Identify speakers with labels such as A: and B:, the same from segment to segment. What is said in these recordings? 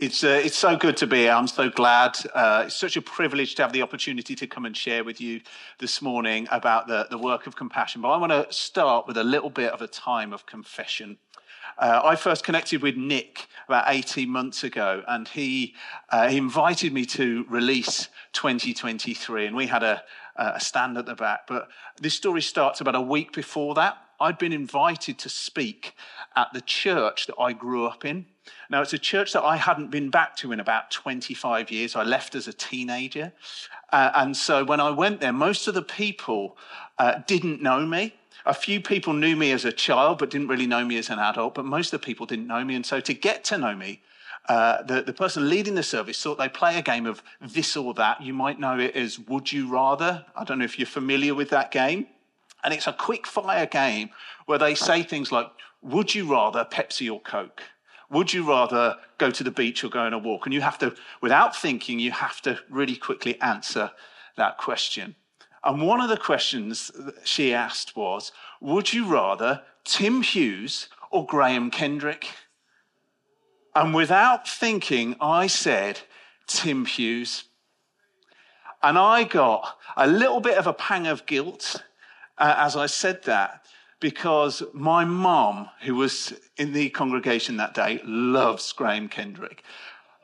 A: It's, uh, it's so good to be here. I'm so glad. Uh, it's such a privilege to have the opportunity to come and share with you this morning about the, the work of compassion. But I want to start with a little bit of a time of confession. Uh, I first connected with Nick about 18 months ago, and he, uh, he invited me to release 2023, and we had a, a stand at the back. But this story starts about a week before that. I'd been invited to speak at the church that I grew up in. Now, it's a church that I hadn't been back to in about 25 years. I left as a teenager. Uh, and so when I went there, most of the people uh, didn't know me. A few people knew me as a child, but didn't really know me as an adult. But most of the people didn't know me. And so to get to know me, uh, the, the person leading the service thought they play a game of this or that. You might know it as Would You Rather. I don't know if you're familiar with that game. And it's a quick fire game where they say things like, Would you rather Pepsi or Coke? Would you rather go to the beach or go on a walk? And you have to, without thinking, you have to really quickly answer that question. And one of the questions she asked was Would you rather Tim Hughes or Graham Kendrick? And without thinking, I said Tim Hughes. And I got a little bit of a pang of guilt uh, as I said that because my mom, who was in the congregation that day, loves Graham Kendrick.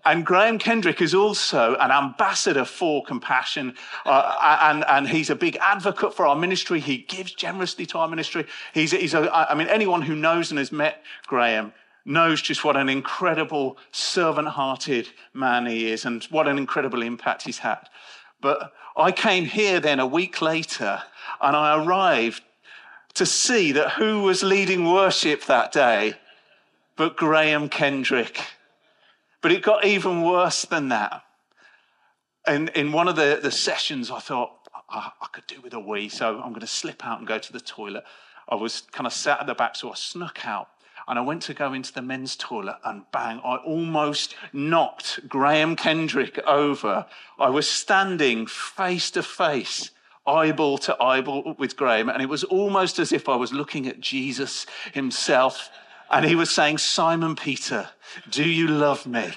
A: And Graham Kendrick is also an ambassador for compassion, uh, and, and he's a big advocate for our ministry. He gives generously to our ministry. He's, he's a, I mean, anyone who knows and has met Graham knows just what an incredible servant hearted man he is and what an incredible impact he's had. But I came here then a week later and I arrived to see that who was leading worship that day but Graham Kendrick. But it got even worse than that. And in one of the, the sessions, I thought, I, I could do with a wee, so I'm going to slip out and go to the toilet. I was kind of sat at the back, so I snuck out and I went to go into the men's toilet and bang, I almost knocked Graham Kendrick over. I was standing face to face eyeball to eyeball with Graham. And it was almost as if I was looking at Jesus himself. And he was saying, Simon Peter, do you love me?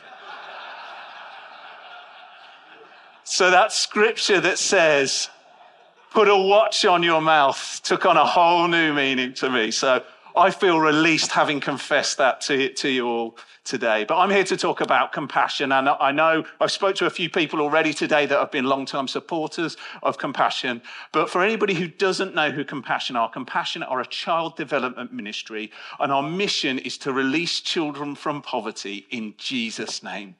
A: so that scripture that says, put a watch on your mouth took on a whole new meaning to me. So I feel released having confessed that to, to you all today. But I'm here to talk about compassion. And I know I've spoke to a few people already today that have been long-term supporters of compassion. But for anybody who doesn't know who compassion are, compassion are a child development ministry. And our mission is to release children from poverty in Jesus' name.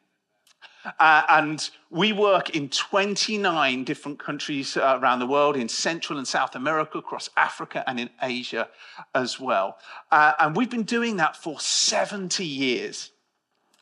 A: Uh, and we work in 29 different countries uh, around the world, in Central and South America, across Africa, and in Asia as well. Uh, and we've been doing that for 70 years.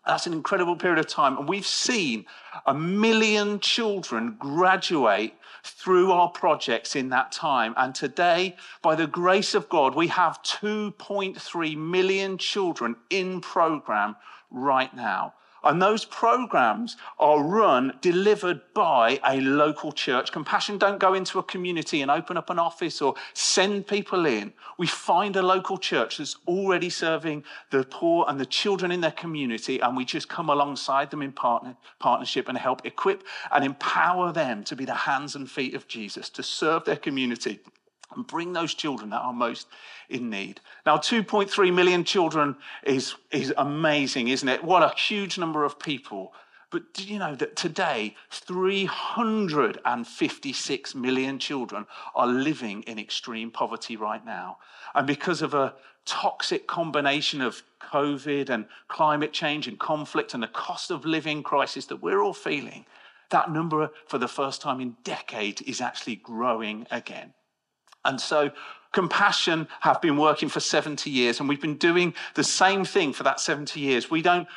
A: That's an incredible period of time. And we've seen a million children graduate through our projects in that time. And today, by the grace of God, we have 2.3 million children in program right now. And those programs are run, delivered by a local church. Compassion don't go into a community and open up an office or send people in. We find a local church that's already serving the poor and the children in their community, and we just come alongside them in partner, partnership and help equip and empower them to be the hands and feet of Jesus, to serve their community and bring those children that are most in need. Now, 2.3 million children is, is amazing, isn't it? What a huge number of people. But did you know that today, 356 million children are living in extreme poverty right now? And because of a toxic combination of COVID and climate change and conflict and the cost of living crisis that we're all feeling, that number for the first time in decades is actually growing again. And so compassion have been working for 70 years and we've been doing the same thing for that 70 years. We don't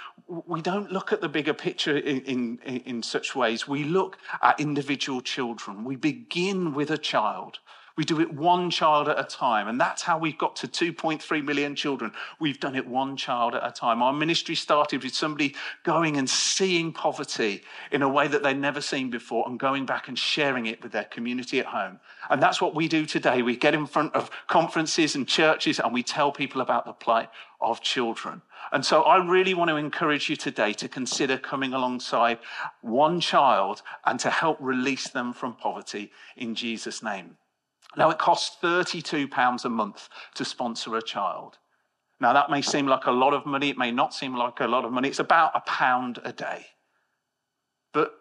A: we don't look at the bigger picture in, in, in such ways. We look at individual children. We begin with a child we do it one child at a time. And that's how we've got to 2.3 million children. We've done it one child at a time. Our ministry started with somebody going and seeing poverty in a way that they'd never seen before and going back and sharing it with their community at home. And that's what we do today. We get in front of conferences and churches and we tell people about the plight of children. And so I really want to encourage you today to consider coming alongside one child and to help release them from poverty in Jesus' name. Now, it costs £32 a month to sponsor a child. Now, that may seem like a lot of money. It may not seem like a lot of money. It's about a pound a day. But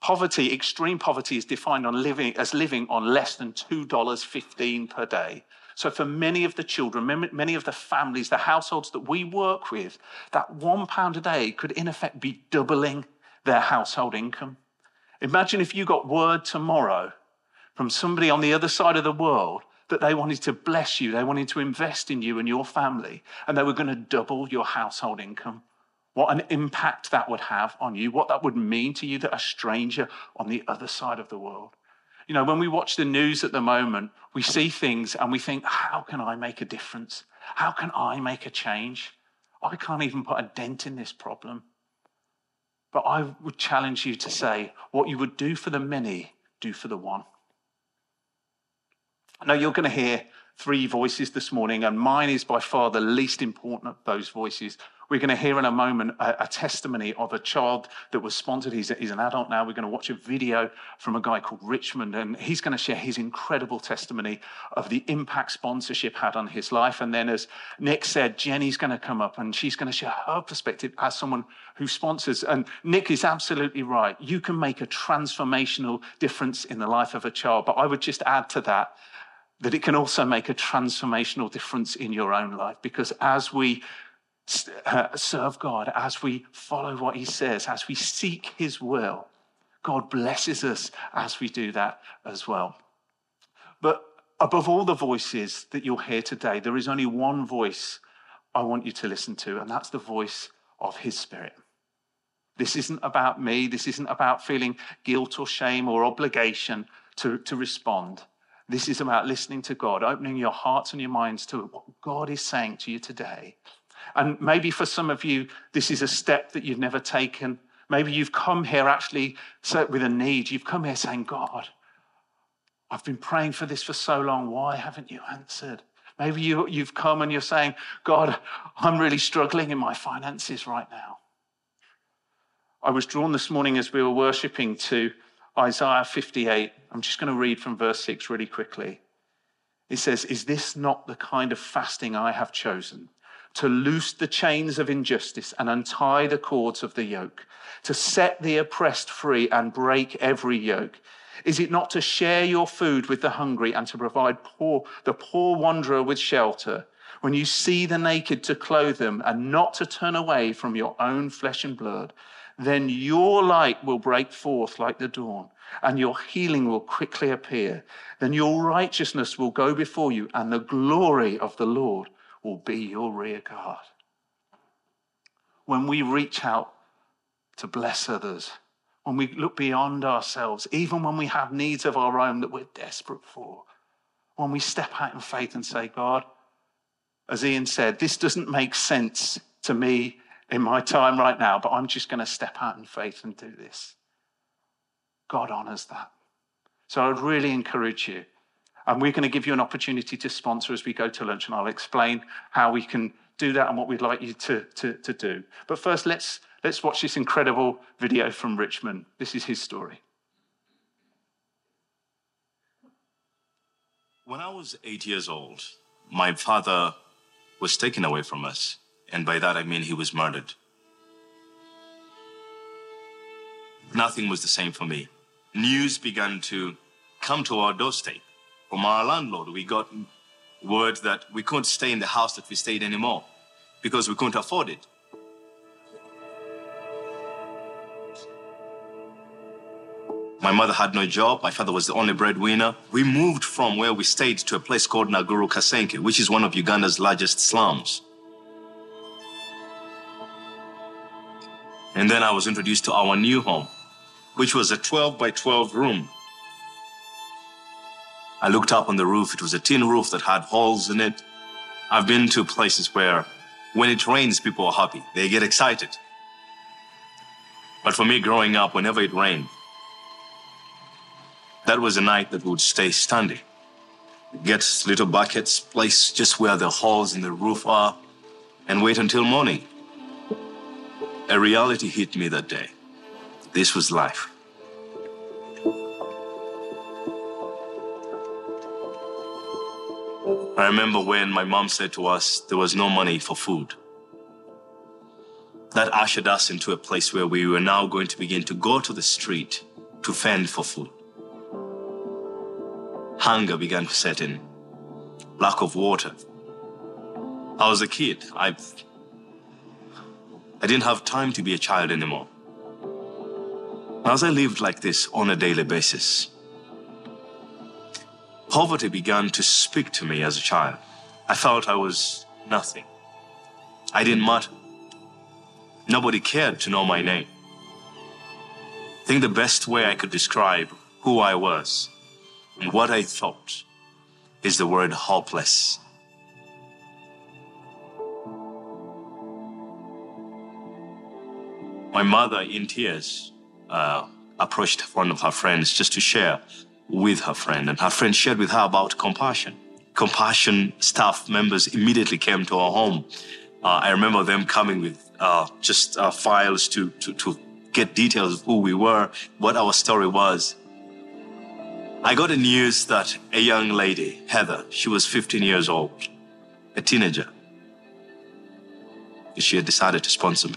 A: poverty, extreme poverty, is defined living, as living on less than $2.15 per day. So, for many of the children, many of the families, the households that we work with, that one pound a day could, in effect, be doubling their household income. Imagine if you got word tomorrow from somebody on the other side of the world that they wanted to bless you, they wanted to invest in you and your family, and they were going to double your household income. What an impact that would have on you, what that would mean to you that a stranger on the other side of the world. You know, when we watch the news at the moment, we see things and we think, how can I make a difference? How can I make a change? I can't even put a dent in this problem. But I would challenge you to say, what you would do for the many, do for the one. I know you're going to hear three voices this morning, and mine is by far the least important of those voices. We're going to hear in a moment a, a testimony of a child that was sponsored. He's, he's, an adult now. We're going to watch a video from a guy called Richmond, and he's going to share his incredible testimony of the impact sponsorship had on his life. And then, as Nick said, Jenny's going to come up and she's going to share her perspective as someone who sponsors. And Nick is absolutely right. You can make a transformational difference in the life of a child. But I would just add to that that it can also make a transformational difference in your own life. Because as we uh, serve God, as we follow what He says, as we seek His will, God blesses us as we do that as well. But above all the voices that you'll hear today, there is only one voice I want you to listen to, and that's the voice of His Spirit. This isn't about me. This isn't about feeling guilt or shame or obligation to, to respond. This is about listening to God, opening your hearts and your minds to what God is saying to you today. And maybe for some of you, this is a step that you've never taken. Maybe you've come here actually with a need. You've come here saying, God, I've been praying for this for so long. Why haven't you answered? Maybe you, you've come and you're saying, God, I'm really struggling in my finances right now. I was drawn this morning as we were worshiping to Isaiah 58. I'm just going to read from verse 6 really quickly. It says, Is this not the kind of fasting I have chosen? To loose the chains of injustice and untie the cords of the yoke, to set the oppressed free and break every yoke. Is it not to share your food with the hungry and to provide poor, the poor wanderer with shelter? When you see the naked, to clothe them and not to turn away from your own flesh and blood, then your light will break forth like the dawn, and your healing will quickly appear. Then your righteousness will go before you, and the glory of the Lord will be your rear guard. When we reach out to bless others, when we look beyond ourselves, even when we have needs of our own that we're desperate for, when we step out in faith and say, God, as Ian said, this doesn't make sense to me in my time right now, but I'm just going to step out in faith and do this. God honors that. So I'd really encourage you. And we're going to give you an opportunity to sponsor as we go to lunch, and I'll explain how we can do that and what we'd like you to, to, to do. But first, let's, let's watch this incredible video from Richmond. This is his story.
B: When I was eight years old, my father was taken away from us. And by that I mean he was murdered. Nothing was the same for me. News began to come to our doorstep. From our landlord, we got word that we couldn't stay in the house that we stayed anymore because we couldn't afford it. My mother had no job. My father was the only breadwinner. We moved from where we stayed to a place called Naguru Kasenke, which is one of Uganda's largest slums. And then I was introduced to our new home, which was a 12 by 12 room. I looked up on the roof. It was a tin roof that had holes in it. I've been to places where when it rains, people are happy. They get excited. But for me, growing up, whenever it rained, that was a night that would stay standing. Get little buckets, place just where the holes in the roof are, and wait until morning. A reality hit me that day. This was life. I remember when my mom said to us there was no money for food. That ushered us into a place where we were now going to begin to go to the street to fend for food. Hunger began to set in, lack of water. I was a kid. I, I didn't have time to be a child anymore. As I lived like this on a daily basis, poverty began to speak to me as a child. I felt I was nothing. I didn't matter. Nobody cared to know my name. I think the best way I could describe who I was and what I thought is the word hopeless. My mother, in tears, uh, approached one of her friends just to share with her friend, and her friend shared with her about compassion. Compassion staff members immediately came to our home. Uh, I remember them coming with uh, just uh, files to, to, to get details of who we were, what our story was. I got the news that a young lady, Heather, she was 15 years old, a teenager, she had decided to sponsor me.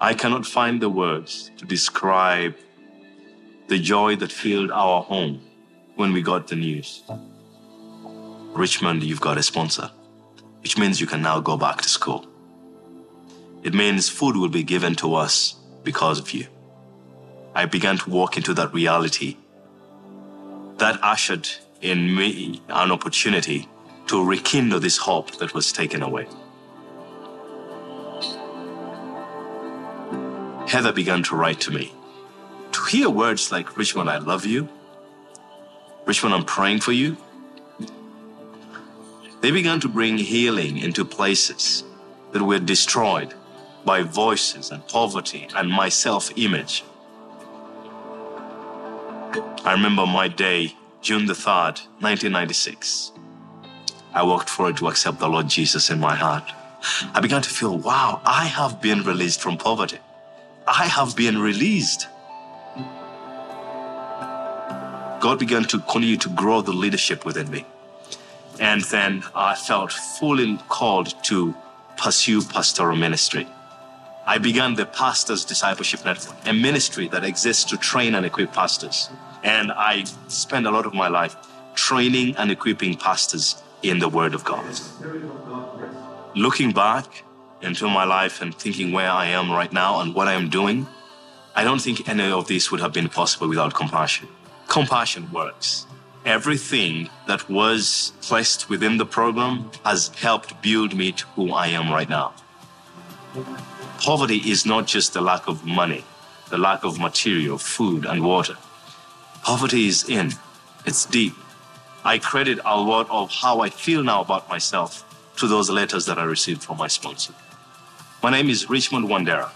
B: I cannot find the words to describe the joy that filled our home when we got the news. Richmond, you've got a sponsor, which means you can now go back to school. It means food will be given to us because of you. I began to walk into that reality. That ushered in me an opportunity to rekindle this hope that was taken away. Heather began to write to me. To hear words like, Richmond, I love you. Richmond, I'm praying for you. They began to bring healing into places that were destroyed by voices and poverty and my self image. I remember my day, June the 3rd, 1996. I worked for it to accept the Lord Jesus in my heart. I began to feel, wow, I have been released from poverty. I have been released. God began to continue to grow the leadership within me. And then I felt fully called to pursue pastoral ministry. I began the Pastors Discipleship Network, a ministry that exists to train and equip pastors. And I spend a lot of my life training and equipping pastors in the Word of God. Looking back into my life and thinking where I am right now and what I am doing, I don't think any of this would have been possible without compassion. Compassion works. Everything that was placed within the program has helped build me to who I am right now. Poverty is not just the lack of money, the lack of material, food, and water. Poverty is in, it's deep. I credit a lot of how I feel now about myself to those letters that I received from my sponsor. My name is Richmond Wandera,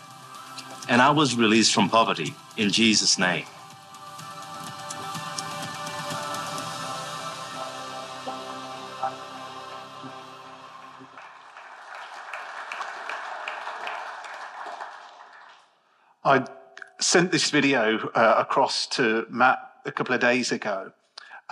B: and I was released from poverty in Jesus' name.
A: I sent this video uh, across to Matt a couple of days ago,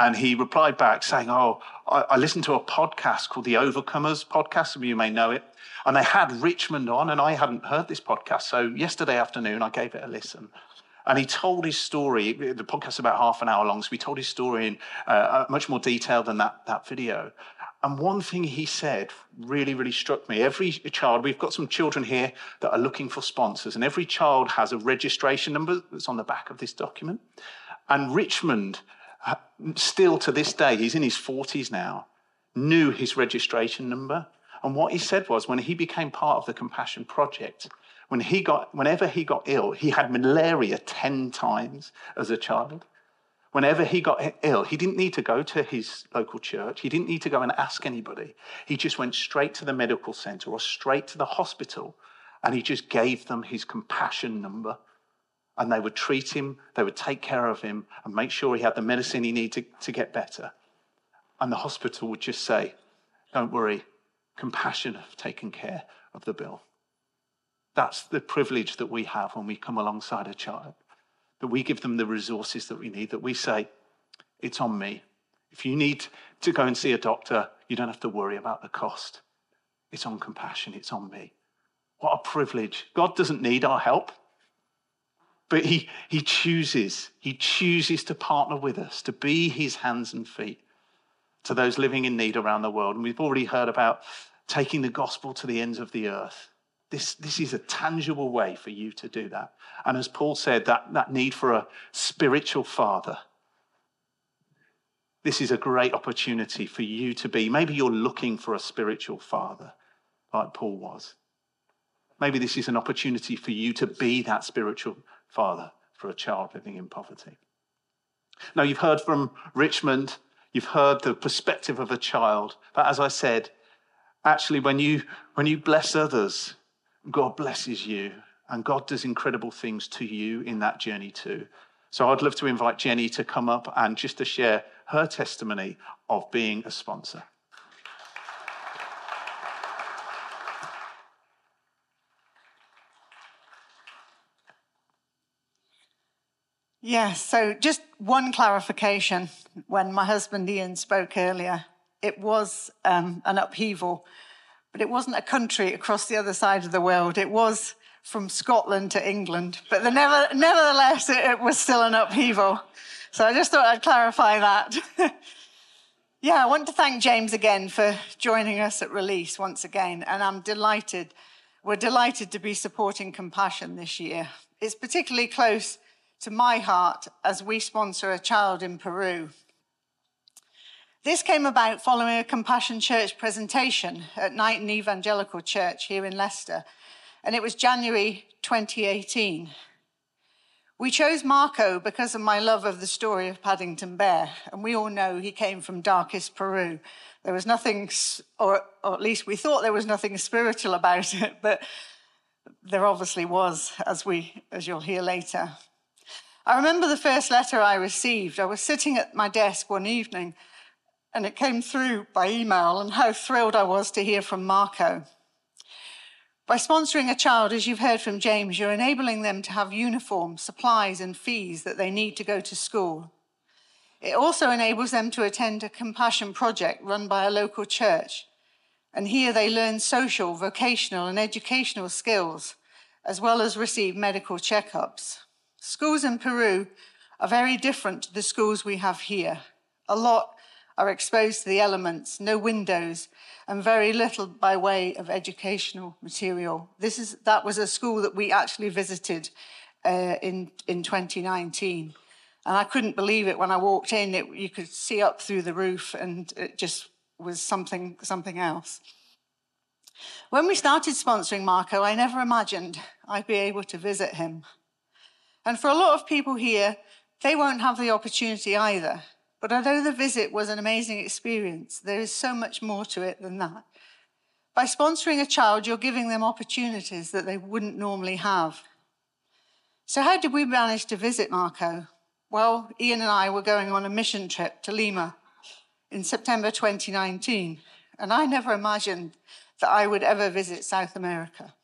A: and he replied back saying, Oh, I, I listened to a podcast called the Overcomers podcast. Some of you may know it. And they had Richmond on, and I hadn't heard this podcast. So yesterday afternoon, I gave it a listen. And he told his story. The podcast's about half an hour long, so he told his story in uh, much more detail than that, that video. And one thing he said really, really struck me. Every child, we've got some children here that are looking for sponsors, and every child has a registration number that's on the back of this document. And Richmond, uh, Uh, still to this day, he's in his 40s now, knew his registration number. And what he said was when he became part of the Compassion Project, when he got, whenever he got ill, he had malaria 10 times as a child. Whenever he got ill, he didn't need to go to his local church. He didn't need to go and ask anybody. He just went straight to the medical center or straight to the hospital and he just gave them his compassion number. And they would treat him, they would take care of him and make sure he had the medicine he needed to, to get better. And the hospital would just say, Don't worry, compassion have taken care of the bill. That's the privilege that we have when we come alongside a child, that we give them the resources that we need, that we say, it's on me. If you need to go and see a doctor, you don't have to worry about the cost. It's on compassion, it's on me. What a privilege. God doesn't need our help, but he, he chooses, he chooses to partner with us, to be his hands and feet to those living in need around the world. And we've already heard about taking the gospel to the ends of the earth. This, this is a tangible way for you to do that. And as Paul said, that, that need for a spiritual father. This is a great opportunity for you to be. Maybe you're looking for a spiritual father, like Paul was. Maybe this is an opportunity for you to be that spiritual father for a child living in poverty. Now, you've heard from Richmond, you've heard the perspective of a child. But as I said, actually, when you, when you bless others, God blesses you, and God does incredible things to you in that journey too. So I'd love to invite Jenny to come up and just to share her testimony of being a sponsor.
C: Yes, so just one clarification. When my husband Ian spoke earlier, it was um, an upheaval, but it wasn't a country across the other side of the world. It was from Scotland to England, but never, nevertheless, it, it was still an upheaval. So I just thought I'd clarify that. yeah, I want to thank James again for joining us at Release once again, and I'm delighted. We're delighted to be supporting Compassion this year. It's particularly close to my heart as we sponsor a child in Peru. This came about following a Compassion Church presentation at Knighton Evangelical Church here in Leicester, and it was January 2018. We chose Marco because of my love of the story of Paddington Bear, and we all know he came from darkest Peru. There was nothing, or, or at least we thought there was nothing spiritual about it, but there obviously was, as we, as you'll hear later. I remember the first letter I received. I was sitting at my desk one evening and it came through by email, and how thrilled I was to hear from Marco. By sponsoring a child, as you've heard from James, you're enabling them to have uniforms, supplies, and fees that they need to go to school. It also enables them to attend a compassion project run by a local church. And here they learn social, vocational, and educational skills, as well as receive medical checkups. Schools in Peru are very different to the schools we have here. A lot are exposed to the elements, no windows, and very little by way of educational material. This is, that was a school that we actually visited uh, in, in 2019. And I couldn't believe it when I walked in. It, you could see up through the roof, and it just was something, something else. When we started sponsoring Marco, I never imagined I'd be able to visit him. And for a lot of people here, they won't have the opportunity either. But although the visit was an amazing experience, there is so much more to it than that. By sponsoring a child, you're giving them opportunities that they wouldn't normally have. So, how did we manage to visit Marco? Well, Ian and I were going on a mission trip to Lima in September 2019, and I never imagined that I would ever visit South America.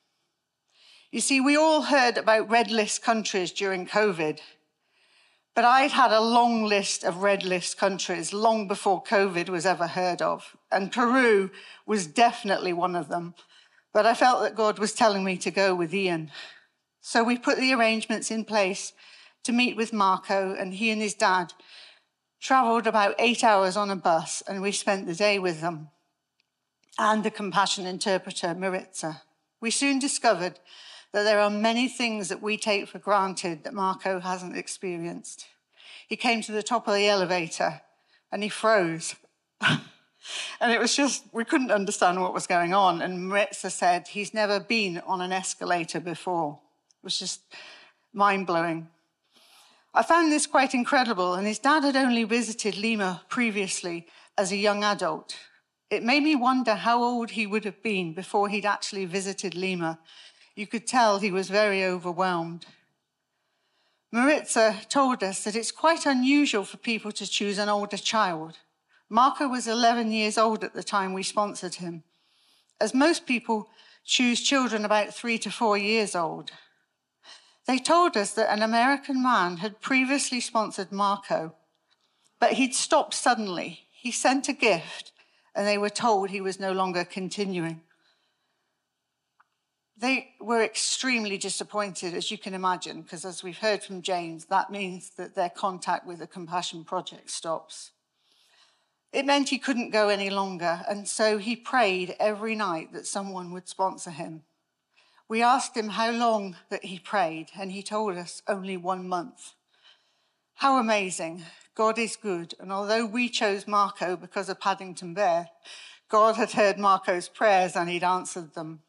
C: You see, we all heard about red list countries during COVID, but I'd had a long list of red list countries long before COVID was ever heard of. And Peru was definitely one of them. But I felt that God was telling me to go with Ian. So we put the arrangements in place to meet with Marco, and he and his dad traveled about eight hours on a bus, and we spent the day with them and the compassion interpreter, Maritza. We soon discovered that there are many things that we take for granted that Marco hasn't experienced. He came to the top of the elevator and he froze. and it was just, we couldn't understand what was going on. And Maritza said he's never been on an escalator before. It was just mind blowing. I found this quite incredible, and his dad had only visited Lima previously as a young adult. It made me wonder how old he would have been before he'd actually visited Lima you could tell he was very overwhelmed. Maritza told us that it's quite unusual for people to choose an older child. Marco was 11 years old at the time we sponsored him. As most people choose children about three to four years old. They told us that an American man had previously sponsored Marco, but he'd stopped suddenly. He sent a gift, and they were told he was no longer continuing. They were extremely disappointed, as you can imagine, because as we've heard from James, that means that their contact with the Compassion Project stops. It meant he couldn't go any longer, and so he prayed every night that someone would sponsor him. We asked him how long that he prayed, and he told us only one month. How amazing. God is good, and although we chose Marco because of Paddington Bear, God had heard Marco's prayers and he'd answered them.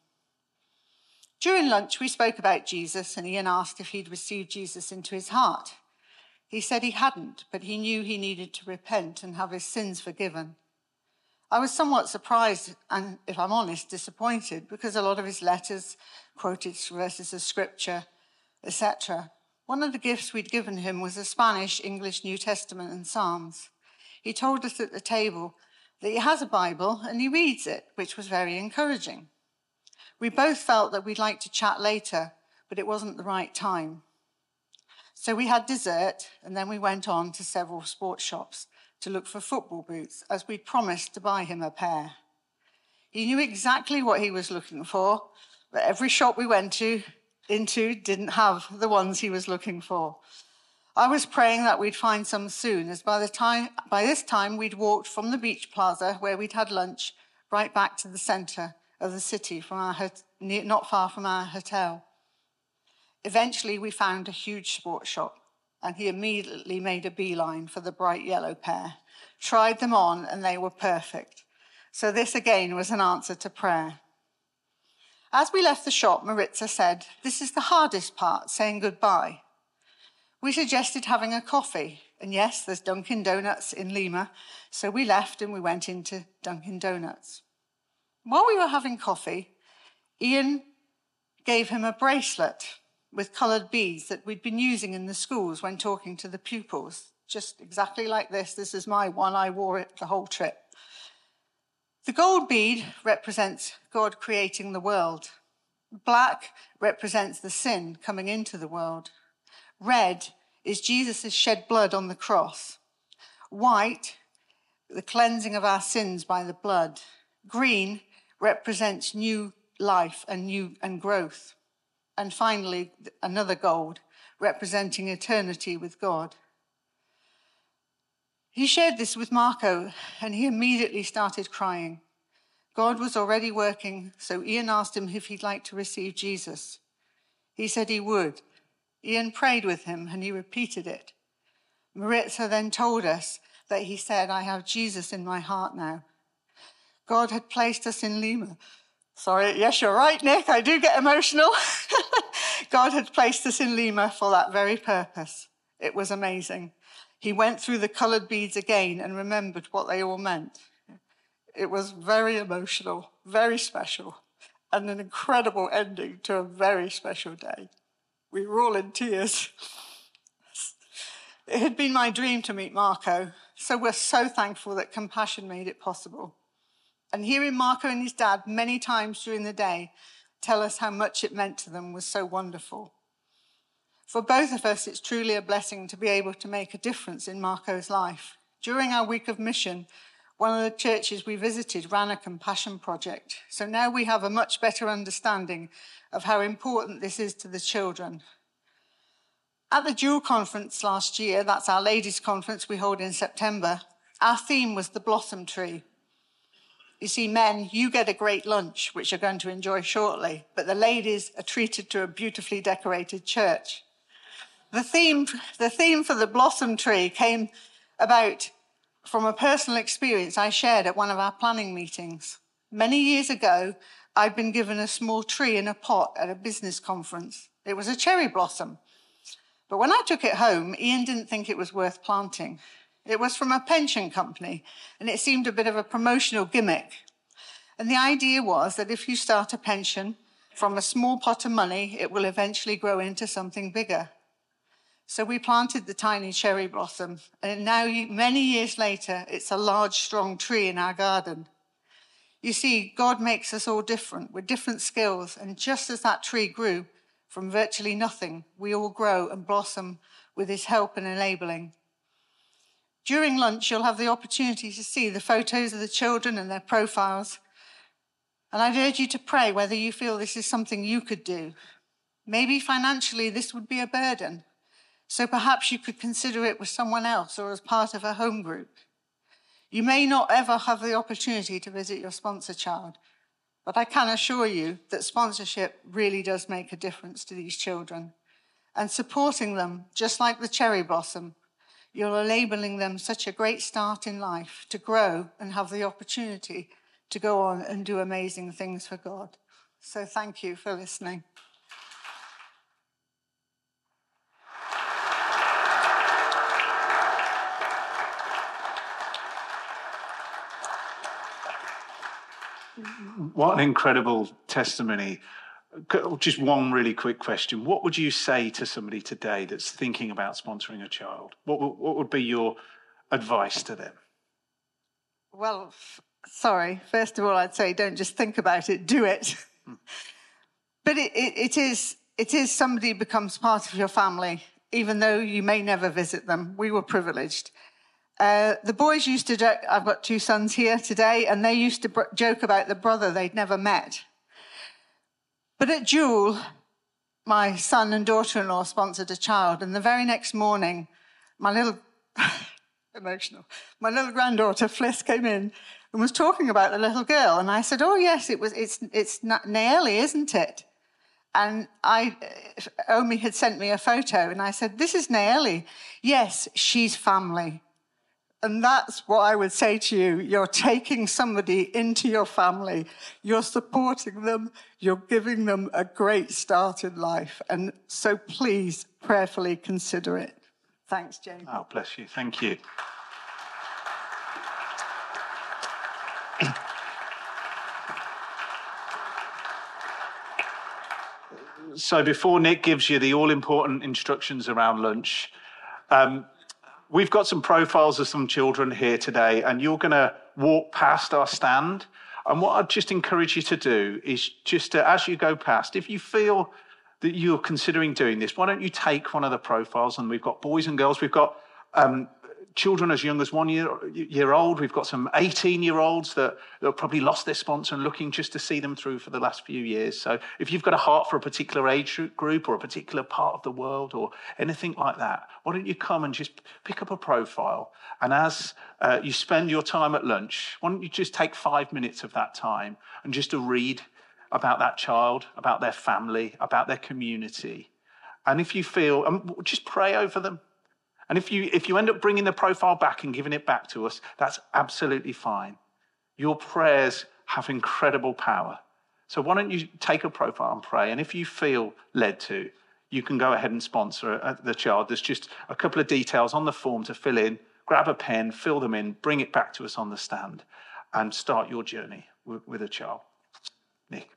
C: During lunch, we spoke about Jesus, and Ian asked if he'd received Jesus into his heart. He said he hadn't, but he knew he needed to repent and have his sins forgiven. I was somewhat surprised and, if I'm honest, disappointed because a lot of his letters quoted verses of scripture, etc. One of the gifts we'd given him was a Spanish, English New Testament and Psalms. He told us at the table that he has a Bible and he reads it, which was very encouraging. We both felt that we'd like to chat later, but it wasn't the right time. So we had dessert, and then we went on to several sports shops to look for football boots, as we'd promised to buy him a pair. He knew exactly what he was looking for, but every shop we went to into didn't have the ones he was looking for. I was praying that we'd find some soon, as by the time by this time we'd walked from the beach plaza where we'd had lunch right back to the centre of the city from our not far from our hotel. Eventually, we found a huge sports shop, and he immediately made a beeline for the bright yellow pair, tried them on, and they were perfect. So, this again was an answer to prayer. As we left the shop, Maritza said, This is the hardest part, saying goodbye. We suggested having a coffee, and yes, there's Dunkin' Donuts in Lima, so we left and we went into Dunkin' Donuts. While we were having coffee, Ian gave him a bracelet with coloured beads that we'd been using in the schools when talking to the pupils. Just exactly like this. This is my one. I wore it the whole trip. The gold bead represents God creating the world. Black represents the sin coming into the world. Red is Jesus' shed blood on the cross. White, the cleansing of our sins by the blood. Green represents new life and new and growth. And finally, another gold representing eternity with God. He shared this with Marco, and he immediately started crying. God was already working, so Ian asked him if he'd like to receive Jesus. He said he would. Ian prayed with him, and he repeated it. Maritza then told us that he said, I have Jesus in my heart now. God had placed us in Lima Sorry, yes, you're right, Nick. I do get emotional. God had placed us in Lima for that very purpose. It was amazing. He went through the colored beads again and remembered what they all meant. It was very emotional, very special, and an incredible ending to a very special day. We were all in tears. It had been my dream to meet Marco, so we're so thankful that Compassion made it possible. And hearing Marco and his dad many times during the day tell us how much it meant to them was so wonderful. For both of us, it's truly a blessing to be able to make a difference in Marco's life. During our week of mission, one of the churches we visited ran a compassion project. So now we have a much better understanding of how important this is to the children. At the Jewel Conference last year, that's our ladies' conference we hold in September, our theme was the blossom tree. You see, men, you get a great lunch, which you're going to enjoy shortly, but the ladies are treated to a beautifully decorated church. The theme, the theme for the blossom tree came about from a personal experience I shared at one of our planning meetings. Many years ago, I'd been given a small tree in a pot at a business conference. It was a cherry blossom. But when I took it home, Ian didn't think it was worth planting. It was from a pension company, and it seemed a bit of a promotional gimmick. And the idea was that if you start a pension from a small pot of money, it will eventually grow into something bigger. So we planted the tiny cherry blossom, and now, many years later, it's a large, strong tree in our garden. You see, God makes us all different with different skills, and just as that tree grew from virtually nothing, we all grow and blossom with His help and enabling. During lunch, you'll have the opportunity to see the photos of the children and their profiles. And I'd urge you to pray whether you feel this is something you could do. Maybe financially, this would be a burden. So perhaps you could consider it with someone else or as part of a home group. You may not ever have the opportunity to visit your sponsor child, but I can assure you that sponsorship really does make a difference to these children. And supporting them, just like the cherry blossom, you're enabling them such a great start in life to grow and have the opportunity to go on and do amazing things for God. So thank you for listening.
A: What an incredible testimony. Just one really quick question. What would you say to somebody today that's thinking about sponsoring a child? What, what would be your advice to them?
C: Well, f- sorry. First of all, I'd say don't just think about it, do it. but it, it, it, is, it is somebody becomes part of your family, even though you may never visit them. We were privileged. Uh, the boys used to joke, I've got two sons here today, and they used to br- joke about the brother they'd never met. But at Jewel, my son and daughter in law sponsored a child, and the very next morning, my little, emotional, my little granddaughter Fliss came in and was talking about the little girl. And I said, Oh, yes, it was, it's, it's Naeli, isn't it? And I, Omi had sent me a photo, and I said, This is Naeli. Yes, she's family. And that's what I would say to you. You're taking somebody into your family, you're supporting them, you're giving them a great start in life. And so please prayerfully consider it. Thanks, Jamie.
A: Oh, bless you. Thank you. so before Nick gives you the all important instructions around lunch, um, We've got some profiles of some children here today, and you're going to walk past our stand. And what I'd just encourage you to do is just to, as you go past, if you feel that you're considering doing this, why don't you take one of the profiles? And we've got boys and girls, we've got um, children as young as one year, year old. We've got some 18 year olds that, that have probably lost their sponsor and looking just to see them through for the last few years. So if you've got a heart for a particular age group or a particular part of the world or anything like that, why don't you come and just pick up a profile? And as uh, you spend your time at lunch, why don't you just take five minutes of that time and just to read about that child, about their family, about their community. And if you feel, um, just pray over them and if you, if you end up bringing the profile back and giving it back to us, that's absolutely fine. Your prayers have incredible power. So why don't you take a profile and pray? And if you feel led to, you can go ahead and sponsor the child. There's just a couple of details on the form to fill in. Grab a pen, fill them in, bring it back to us on the stand, and start your journey with a child. Nick.